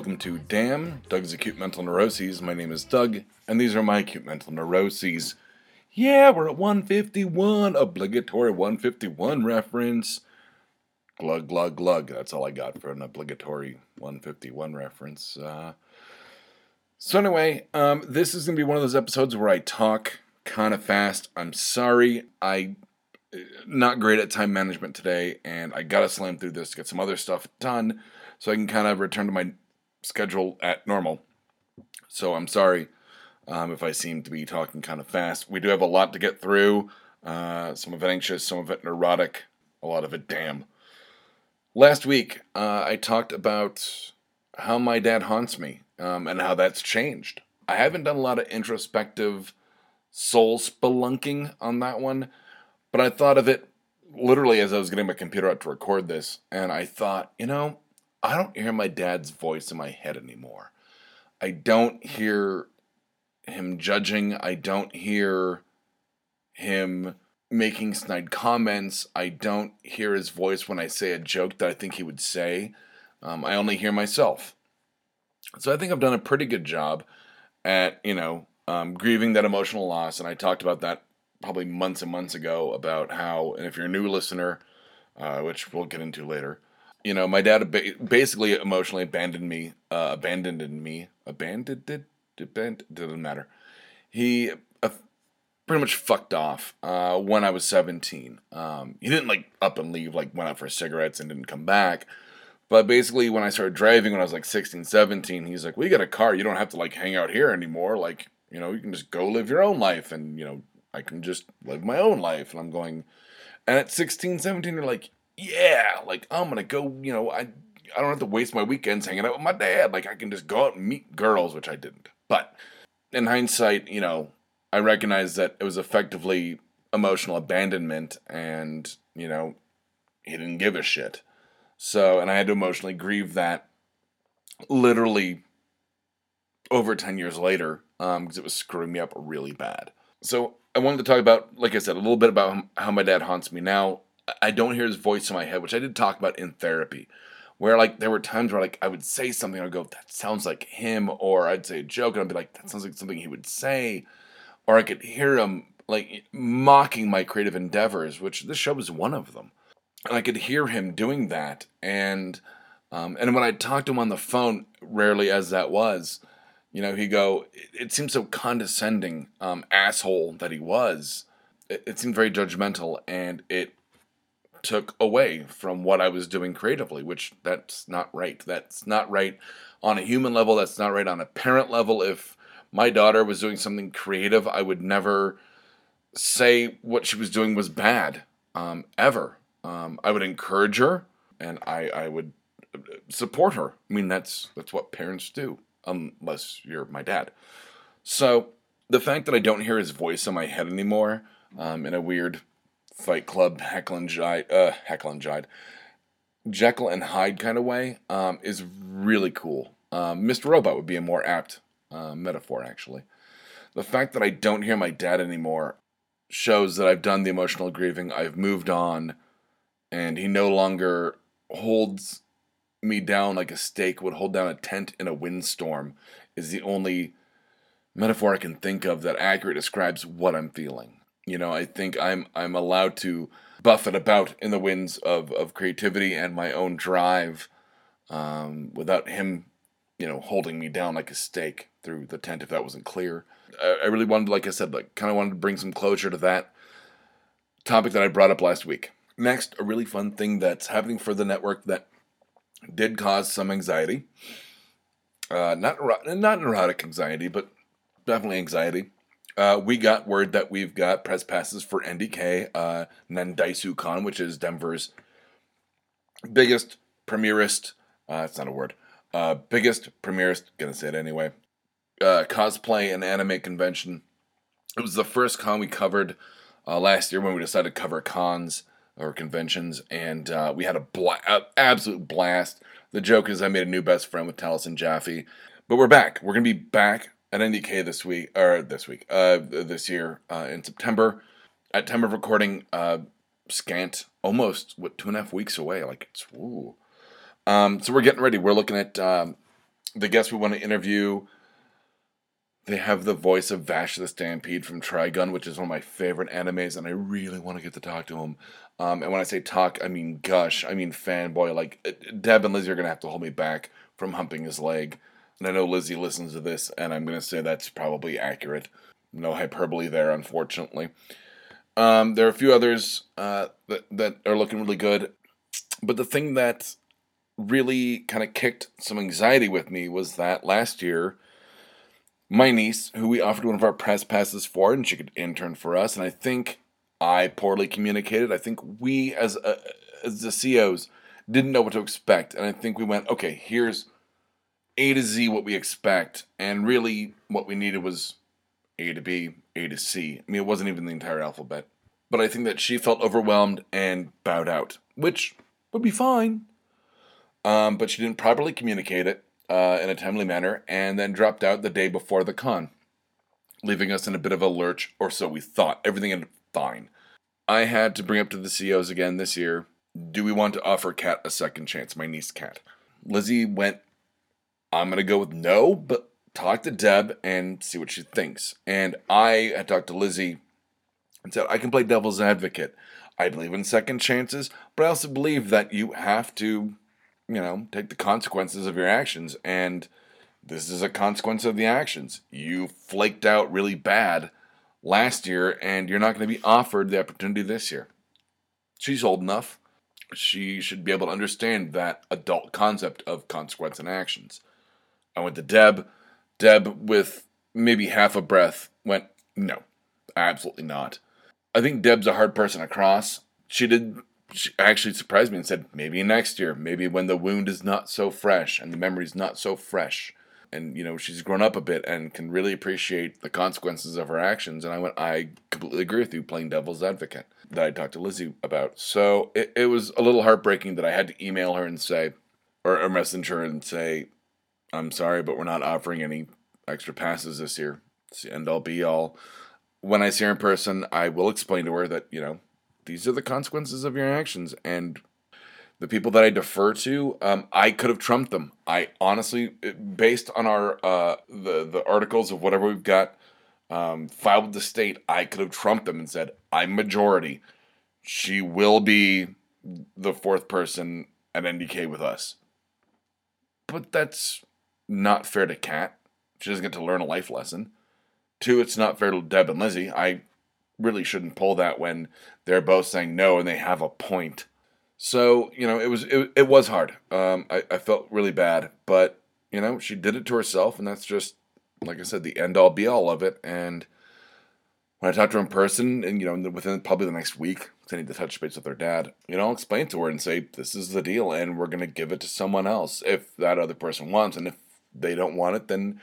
Welcome to Damn Doug's Acute Mental Neuroses. My name is Doug, and these are my acute mental neuroses. Yeah, we're at 151, obligatory 151 reference. Glug, glug, glug. That's all I got for an obligatory 151 reference. Uh, so, anyway, um, this is going to be one of those episodes where I talk kind of fast. I'm sorry. I not great at time management today, and I gotta slam through this to get some other stuff done so I can kind of return to my schedule at normal. So I'm sorry um, if I seem to be talking kind of fast. We do have a lot to get through. Uh, some of it anxious, some of it neurotic, a lot of it damn. Last week, uh, I talked about how my dad haunts me um, and how that's changed. I haven't done a lot of introspective soul spelunking on that one but I thought of it literally as I was getting my computer out to record this, and I thought, you know, I don't hear my dad's voice in my head anymore. I don't hear him judging. I don't hear him making snide comments. I don't hear his voice when I say a joke that I think he would say. Um, I only hear myself. So I think I've done a pretty good job at, you know, um, grieving that emotional loss. And I talked about that probably months and months ago about how, and if you're a new listener, uh, which we'll get into later, you know, my dad basically emotionally abandoned me, uh, abandoned me, abandoned it, abandoned, doesn't matter. He uh, pretty much fucked off uh, when I was 17. Um, he didn't like up and leave, like went out for cigarettes and didn't come back. But basically, when I started driving when I was like 16, 17, he's like, "We got a car. You don't have to like hang out here anymore. Like, you know, you can just go live your own life and you know I can just live my own life. And I'm going, and at 16, 17, you're like, yeah, like I'm gonna go, you know, I I don't have to waste my weekends hanging out with my dad. Like I can just go out and meet girls, which I didn't. But in hindsight, you know, I recognize that it was effectively emotional abandonment and, you know, he didn't give a shit. So, and I had to emotionally grieve that literally over 10 years later because um, it was screwing me up really bad. So I wanted to talk about, like I said, a little bit about how my dad haunts me now. I don't hear his voice in my head, which I did talk about in therapy, where like there were times where like I would say something, I'd go, "That sounds like him," or I'd say a joke, and I'd be like, "That sounds like something he would say," or I could hear him like mocking my creative endeavors, which this show was one of them, and I could hear him doing that, and um, and when I talked to him on the phone, rarely as that was, you know, he go, it, it seems so condescending, um, asshole that he was. It, it seemed very judgmental, and it took away from what I was doing creatively, which that's not right. That's not right on a human level. That's not right on a parent level. If my daughter was doing something creative, I would never say what she was doing was bad, um, ever. Um, I would encourage her, and I, I would support her. I mean, that's that's what parents do unless you're my dad. So the fact that I don't hear his voice in my head anymore, um, in a weird Fight Club Heckle and uh, Jekyll and Hyde kind of way, um, is really cool. Um, Mr. Robot would be a more apt uh, metaphor, actually. The fact that I don't hear my dad anymore shows that I've done the emotional grieving, I've moved on, and he no longer holds me down like a stake would hold down a tent in a windstorm is the only metaphor I can think of that accurately describes what I'm feeling. You know, I think I'm I'm allowed to buffet about in the winds of, of creativity and my own drive um, without him, you know, holding me down like a stake through the tent if that wasn't clear. I, I really wanted, like I said, like kind of wanted to bring some closure to that topic that I brought up last week. Next, a really fun thing that's happening for the network that did cause some anxiety. Uh, not not neurotic anxiety, but definitely anxiety. Uh, we got word that we've got press passes for NDK, uh, Nan Desu Kan, which is Denver's biggest, premierist, uh, it's not a word, uh, biggest, premierist, gonna say it anyway, uh, cosplay and anime convention. It was the first con we covered uh, last year when we decided to cover cons or conventions, and uh, we had a bla- absolute blast. The joke is I made a new best friend with Taliesin Jaffe, but we're back. We're gonna be back at NDK this week or this week, uh, this year uh, in September. At time of recording, uh, scant almost what two and a half weeks away. Like it's woo. Um, so we're getting ready. We're looking at um, the guests we want to interview, they have the voice of Vash the Stampede from Trigun, which is one of my favorite animes, and I really want to get to talk to him. Um, and when I say talk, I mean gush, I mean fanboy. Like uh, Deb and Lizzie are gonna have to hold me back from humping his leg. And I know Lizzie listens to this, and I'm gonna say that's probably accurate. No hyperbole there, unfortunately. Um, there are a few others uh, that that are looking really good, but the thing that really kind of kicked some anxiety with me was that last year, my niece, who we offered one of our press passes for, and she could intern for us, and I think I poorly communicated. I think we, as a, as the COs, didn't know what to expect, and I think we went, okay, here's A to Z what we expect, and really what we needed was A to B, A to C. I mean, it wasn't even the entire alphabet, but I think that she felt overwhelmed and bowed out, which would be fine. Um, but she didn't properly communicate it uh, in a timely manner, and then dropped out the day before the con, leaving us in a bit of a lurch, or so we thought. Everything ended fine. I had to bring up to the COs again this year. Do we want to offer Kat a second chance? My niece Kat. Lizzie went. I'm gonna go with no, but talk to Deb and see what she thinks. And I had talked to Lizzie and said I can play devil's advocate. I believe in second chances, but I also believe that you have to, you know, take the consequences of your actions. And this is a consequence of the actions. You flaked out really bad last year, and you're not going to be offered the opportunity this year. She's old enough. She should be able to understand that adult concept of consequence and actions. I went to Deb. Deb, with maybe half a breath, went, No, absolutely not. I think Deb's a hard person to cross. She did she actually surprised me and said, maybe next year, maybe when the wound is not so fresh and the memory's not so fresh and you know she's grown up a bit and can really appreciate the consequences of her actions and i went i completely agree with you playing devil's advocate that i talked to lizzie about so it, it was a little heartbreaking that i had to email her and say or, or message and say i'm sorry but we're not offering any extra passes this year it's the end all be all when i see her in person i will explain to her that you know these are the consequences of your actions and the people that I defer to, um, I could have trumped them. I honestly, based on our uh, the the articles of whatever we've got um, filed with the state, I could have trumped them and said, "I'm majority. She will be the fourth person at NDK with us." But that's not fair to Kat. She doesn't get to learn a life lesson. Two, it's not fair to Deb and Lizzie. I really shouldn't pull that when they're both saying no and they have a point. So you know, it was it, it was hard. Um, I, I felt really bad, but you know, she did it to herself, and that's just like I said, the end all be all of it. And when I talked to her in person, and you know, within probably the next week, I need to touch base with her dad. You know, I'll explain to her and say, "This is the deal, and we're gonna give it to someone else if that other person wants, and if they don't want it, then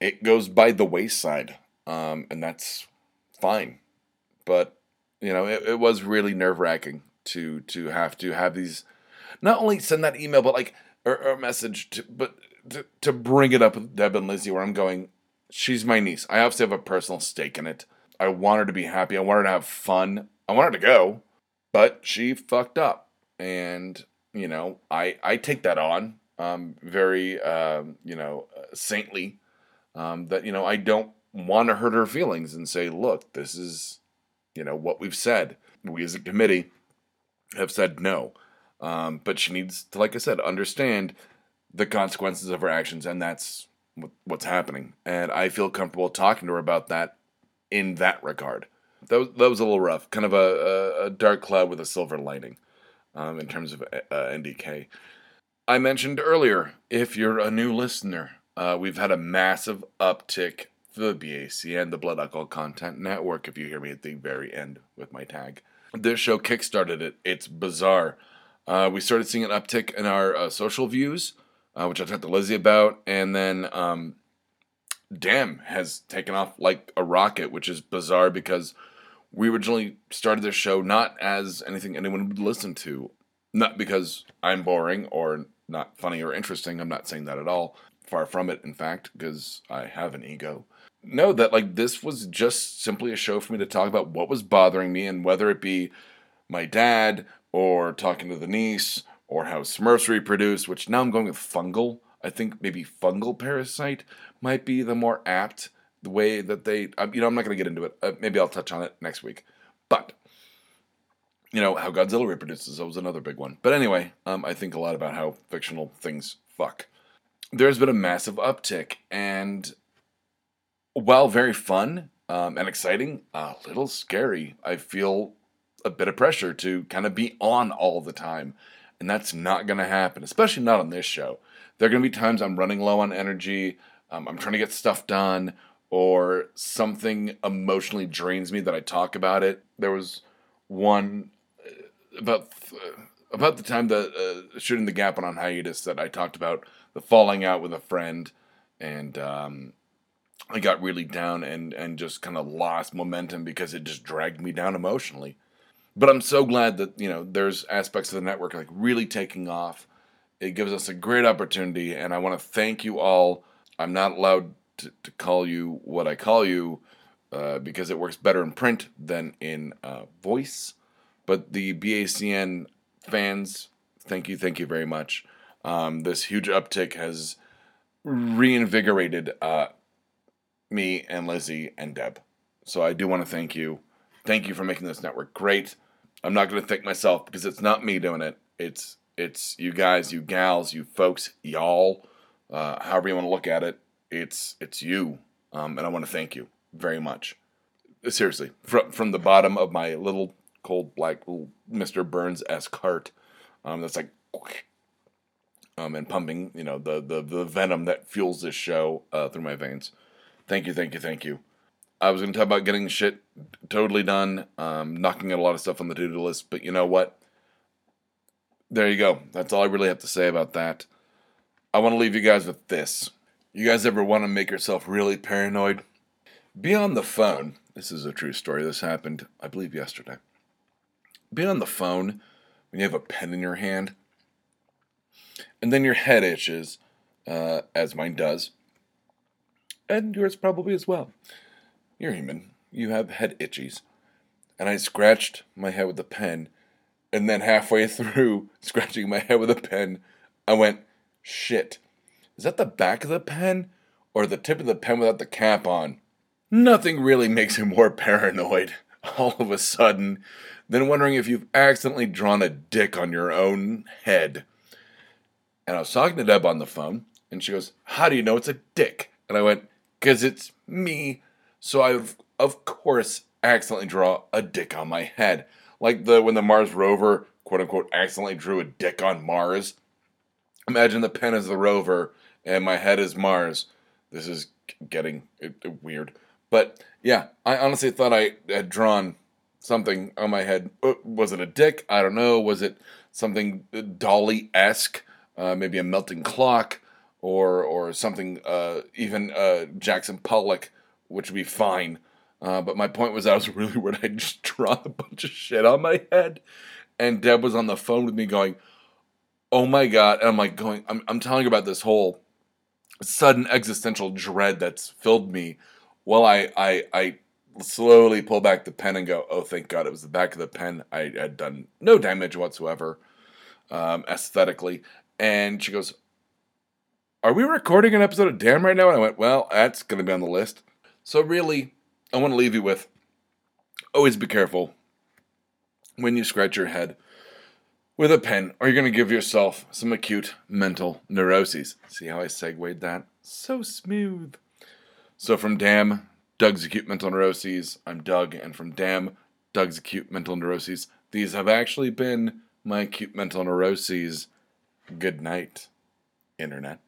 it goes by the wayside, um, and that's fine." But you know, it, it was really nerve wracking to to have to have these not only send that email but like or, or a message to but to, to bring it up with Deb and Lizzie where I'm going she's my niece. I obviously have a personal stake in it. I want her to be happy. I want her to have fun. I want her to go but she fucked up. And you know I I take that on um very um you know saintly um that you know I don't want to hurt her feelings and say look this is you know what we've said we as a committee have said no. Um, but she needs to, like I said, understand the consequences of her actions, and that's what's happening. And I feel comfortable talking to her about that in that regard. That was, that was a little rough, kind of a, a, a dark cloud with a silver lining um, in terms of uh, NDK. I mentioned earlier, if you're a new listener, uh, we've had a massive uptick for the and the Blood Alcohol Content Network, if you hear me at the very end with my tag this show kickstarted it. It's bizarre. Uh, we started seeing an uptick in our uh, social views, uh, which I talked to Lizzie about, and then um, Damn has taken off like a rocket, which is bizarre because we originally started this show not as anything anyone would listen to, not because I'm boring or not funny or interesting. I'm not saying that at all. Far from it, in fact, because I have an ego no, that like this was just simply a show for me to talk about what was bothering me and whether it be my dad or talking to the niece or how Smurfs reproduce, which now I'm going with fungal. I think maybe fungal parasite might be the more apt the way that they. You know, I'm not going to get into it. Uh, maybe I'll touch on it next week. You know how Godzilla reproduces. That was another big one. But anyway, um, I think a lot about how fictional things fuck. There's been a massive uptick, and while very fun um, and exciting, a little scary. I feel a bit of pressure to kind of be on all the time, and that's not going to happen, especially not on this show. There are going to be times I'm running low on energy, um, I'm trying to get stuff done, or something emotionally drains me that I talk about it. There was one about about the time that uh, shooting the gap on hiatus that I talked about the falling out with a friend, and um, I got really down and and just kind of lost momentum because it just dragged me down emotionally. But I'm so glad that you know there's aspects of the network like really taking off. It gives us a great opportunity, and I want to thank you all. I'm not allowed to, to call you what I call you uh, because it works better in print than in uh, voice. But the BACN fans, thank you, thank you very much. Um, this huge uptick has reinvigorated uh, me and Lizzie and Deb. So I do want to thank you. Thank you for making this network great. I'm not going to thank myself because it's not me doing it. It's it's you guys, you gals, you folks, y'all, uh, however you want to look at it. It's it's you, um, and I want to thank you very much. Seriously, from from the bottom of my little cold black Mr. Burns esque heart. Um, that's like, um, and pumping, you know, the, the, the venom that fuels this show uh, through my veins. Thank you, thank you, thank you. I was going to talk about getting shit totally done, um, knocking out a lot of stuff on the to do list, but you know what? There you go. That's all I really have to say about that. I want to leave you guys with this. You guys ever want to make yourself really paranoid? Be on the phone. This is a true story. This happened, I believe, yesterday be on the phone when you have a pen in your hand, and then your head itches, uh, as mine does, and yours probably as well. You're human. You have head itchies. And I scratched my head with the pen, and then halfway through scratching my head with a pen, I went, shit. Is that the back of the pen or the tip of the pen without the cap on? Nothing really makes me more paranoid all of a sudden than wondering if you've accidentally drawn a dick on your own head. And I was talking to Deb on the phone, and she goes, How do you know it's a dick? And I went, Because it's me. So I've, of course, accidentally draw a dick on my head. Like the when the Mars rover, quote unquote, accidentally drew a dick on Mars. Imagine the pen is the rover and my head is Mars. This is getting uh, weird. But yeah, I honestly thought I had drawn something on my head. Uh, was it a dick? I don't know. Was it something Dalí esque? Uh, maybe a melting clock, or or something uh, even uh, Jackson Pollock, which would be fine. Uh, but my point was, I was really worried I just drawn a bunch of shit on my head, and Deb was on the phone with me going, "Oh my god!" And I'm like going, I'm I'm telling about this whole sudden existential dread that's filled me while I I I slowly pull back the pen and go, oh, thank God it was the back of the pen. I had done no damage whatsoever um, aesthetically. And she goes, Are we recording an episode of Damn right now? And I went, Well, that's going to be on the list. So, really, I want to leave you with always be careful when you scratch your head with a pen, or you're going to give yourself some acute mental neuroses. See how I segued that? So smooth. So, from Damn Doug's Acute Mental Neuroses. I'm Doug, and from Damn, Doug's Acute Mental Neuroses. These have actually been my acute mental neuroses. Good night, Internet.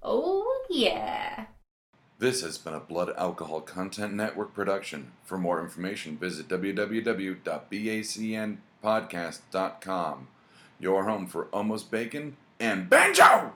Oh, yeah. This has been a Blood Alcohol Content Network production. For more information, visit www.bacnpodcast.com your home for almost bacon and banjo.